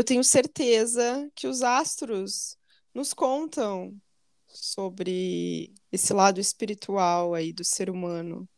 eu tenho certeza que os astros nos contam sobre esse lado espiritual aí do ser humano.